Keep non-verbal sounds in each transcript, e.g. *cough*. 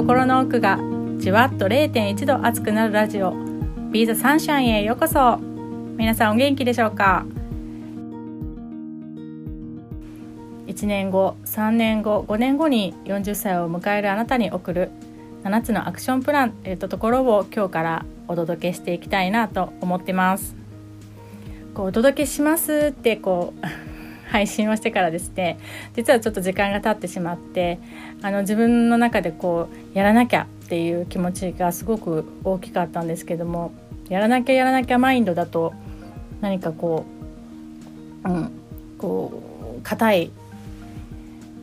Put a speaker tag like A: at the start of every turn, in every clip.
A: 心の奥がじわっと0.1度熱くなるラジオ。ビーザサンシャインへようこそ。皆さんお元気でしょうか？1年後3年後5年後に40歳を迎えるあなたに送る7つのアクションプランといったところを今日からお届けしていきたいなと思ってます。こうお届けしますってこう配信をしてからですね。実はちょっと時間が経ってしまってあの自分の中でこうやらなきゃっていう気持ちがすごく大きかったんですけどもやらなきゃやらなきゃマインドだと何かこううんこう硬い、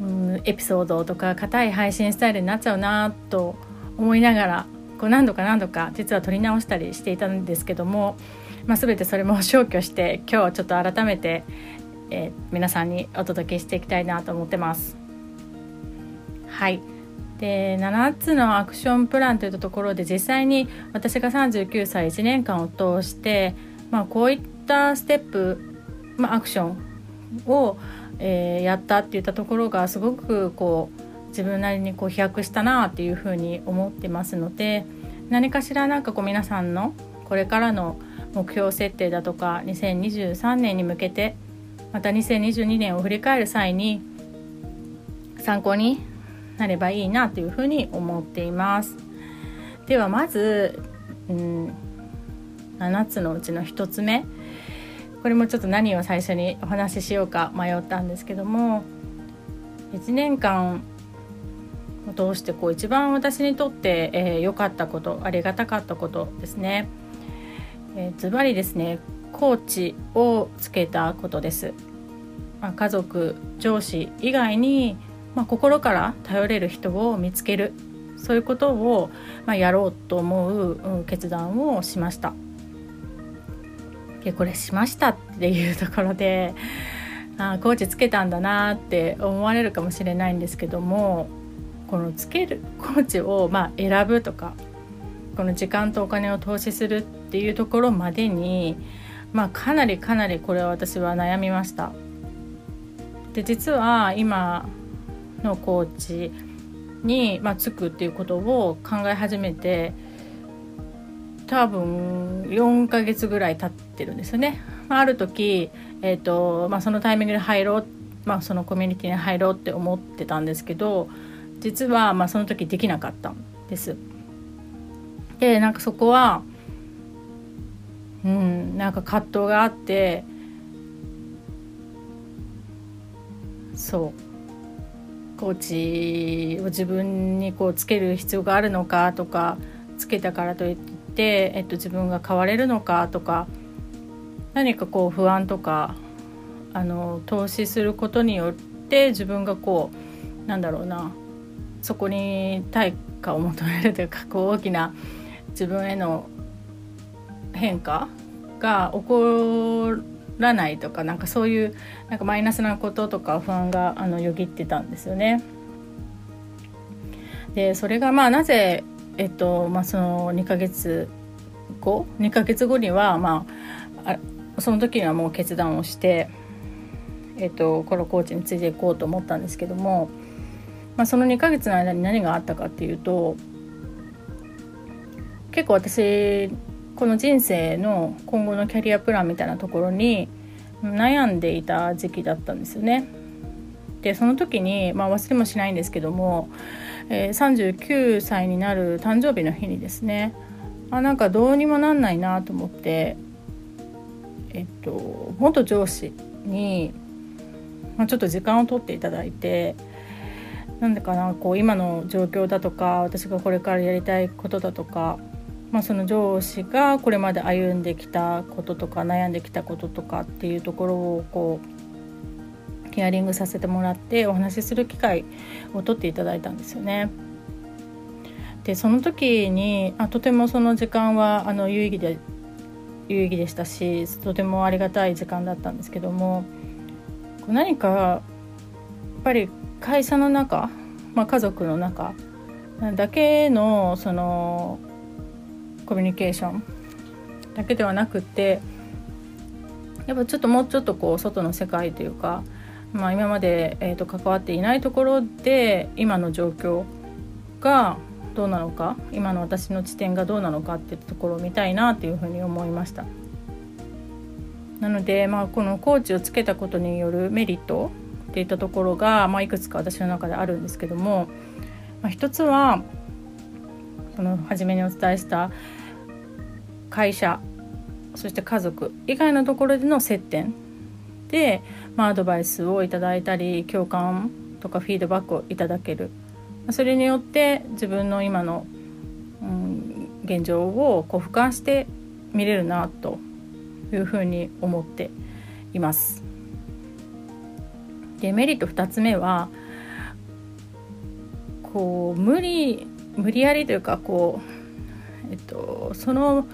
A: うん、エピソードとか硬い配信スタイルになっちゃうなと思いながらこう何度か何度か実は撮り直したりしていたんですけども、まあ、全てそれも消去して今日はちょっと改めて、えー、皆さんにお届けしていきたいなと思ってます。はいで7つのアクションプランといったところで実際に私が39歳1年間を通して、まあ、こういったステップ、まあ、アクションを、えー、やったっていったところがすごくこう自分なりにこう飛躍したなっていうふうに思ってますので何かしらなんかこう皆さんのこれからの目標設定だとか2023年に向けてまた2022年を振り返る際に参考になればいいなというふうに思っています。ではまず、うん、7つのうちの1つ目これもちょっと何を最初にお話ししようか迷ったんですけども1年間を通してこう一番私にとって良、えー、かったことありがたかったことですね。えー、ズバリですねコーチをつけたことです。まあ、家族上司以外に、まあ、心から頼れる人を見つけるそういうことを、まあ、やろうと思う、うん、決断をしました。でこれしましたっていうところであコーチつけたんだなって思われるかもしれないんですけどもこのつけるコーチをま選ぶとかこの時間とお金を投資するっていうところまでに、まあ、かなりかなりこれは私は悩みました。で実は今のコーチに、まあ、つくっていうことを考え始めて多分4ヶ月ぐらい経ってるんですよね。あ、ある時、えーとまあ、そのタイミングで入ろう、まあ、そのコミュニティに入ろうって思ってたんですけど実はまあその時できなかったんです。でなんかそこはうんなんか葛藤があってそう。コーチを自分にこうつける必要があるのかとかつけたからといって、えっと、自分が変われるのかとか何かこう不安とかあの投資することによって自分がこうなんだろうなそこに対価を求めるというかこう大きな自分への変化が起こらないとかなんかそういうなんかマイナスなこととか不安があのよぎってたんですよね。でそれがまあなぜ、えっとまあ、その2ヶ月後2ヶ月後には、まあ、あその時にはもう決断をして、えっと、このコーチについていこうと思ったんですけども。まあ、その2ヶ月の間に何があったかっていうと結構私この人生の今後のキャリアプランみたいなところに悩んでいた時期だったんですよね。でその時に、まあ、忘れもしないんですけども、えー、39歳になる誕生日の日にですねあなんかどうにもなんないなと思ってえっと元上司に、まあ、ちょっと時間を取っていただいてなんでかなこう今の状況だとか私がこれからやりたいことだとか、まあ、その上司がこれまで歩んできたこととか悩んできたこととかっていうところをこうヒアリングさせてもらってお話しする機会を取っていただいたんですよね。でその時にあとてもその時間はあの有意義で有意義でしたしとてもありがたい時間だったんですけども何かやっぱり会社の中、まあ、家族の中だけのそのコミュニケーションだけではなくてやっぱちょっともうちょっとこう外の世界というか、まあ、今まで、えー、と関わっていないところで今の状況がどうなのか今の私の地点がどうなのかっていうところを見たいなというふうに思いました。なので、まあ、このコーチをつけたことによるメリットっていったところが、まあ、いくつか私の中であるんですけども、まあ、一つはこの初めにお伝えした会社そして家族以外のところでの接点で、まあ、アドバイスをいただいたり共感とかフィードバックをいただけるそれによって自分の今の、うん、現状をこう俯瞰して見れるなというふうに思っています。でメリット2つ目はこう無理無理やりというかこう、えっと、その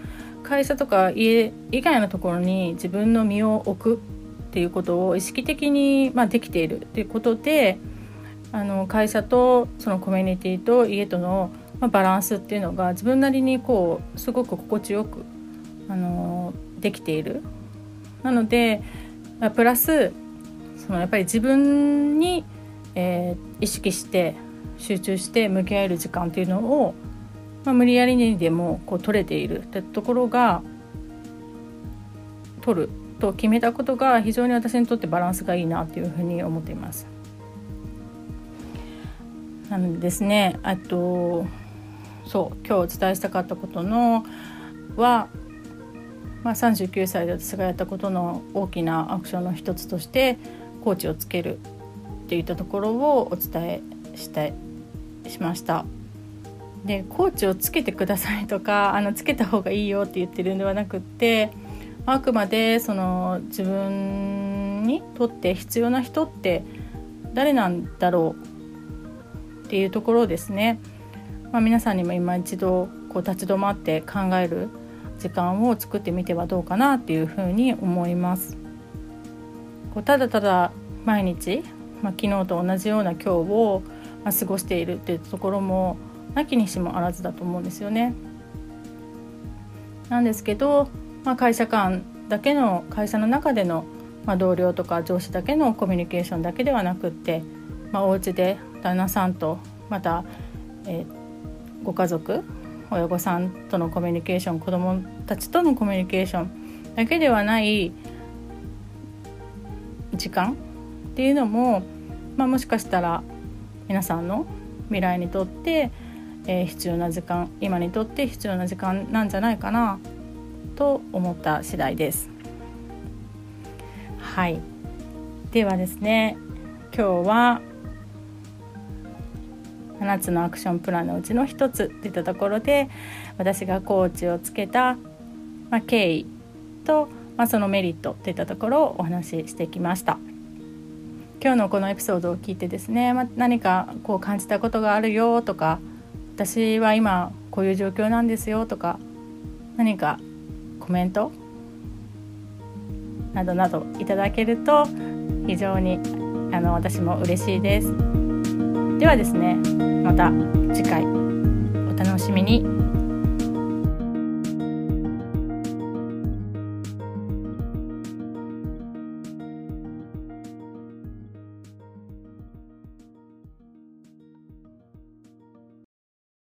A: 会社とか家以外のところに自分の身を置くっていうことを意識的に、まあ、できているっていうことであの会社とそのコミュニティと家との、まあ、バランスっていうのが自分なりにこうすごく心地よくあのできている。なのでプラスそのやっぱり自分に、えー、意識して集中して向き合える時間っていうのを、まあ、無理やりにでもこう取れているってところが取ると決めたことが非常に私にとってバランスがいいなというふうに思っています。なのでですねあとそう今日お伝えしたかったことのは、まあ、39歳で私がやったことの大きなアクションの一つとしてコーチをつけるっていったところをお伝えしてしました。でコーチをつけてくださいとか *laughs* あのつけた方がいいよって言ってるんではなくってあくまでその自分にとって必要な人って誰なんだろうっていうところですね、まあ、皆さんにも今一度こう立ち止まって考える時間を作ってみてはどうかなっていうふうに思います。こうただただ毎日、まあ、昨日と同じような今日を、まあ、過ごしているっていうところもなきにしもあらずだと思うんですよね。なんですけど、まあ、会社間だけの会社の中での、まあ、同僚とか上司だけのコミュニケーションだけではなくって、まあ、お家で旦那さんとまた、え、ご家族親御さんとのコミュニケーション子どもたちとのコミュニケーションだけではない時間っていうのも、まあ、もしかしたら皆さんの未来にとって、えー、必要な時間今にとって必要な時間なんじゃないかなと思った次第です。はいではですね今日は7つのアクションプランのうちの1つといったところで私がコーチをつけた、まあ、経緯とまあ、そのメリットといったところをお話ししてきました。今日のこのエピソードを聞いてですね、まあ、何かこう感じたことがあるよとか私は今こういう状況なんですよとか何かコメントなどなどいただけると非常にあの私も嬉しいです。ではですねまた次回お楽しみに。